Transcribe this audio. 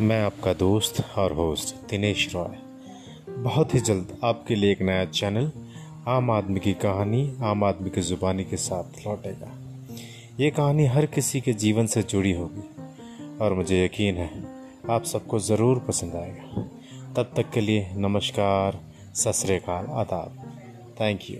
मैं आपका दोस्त और होस्ट दिनेश रॉय। बहुत ही जल्द आपके लिए एक नया चैनल, आम आदमी की कहानी, आम आदमी की ज़ुबानी के साथ लौटेगा। ये कहानी हर किसी के जीवन से जुड़ी होगी और मुझे यकीन है आप सबको ज़रूर पसंद आएगा। तब तक के लिए नमस्कार, सत श्रीकाल आदाब। Thank you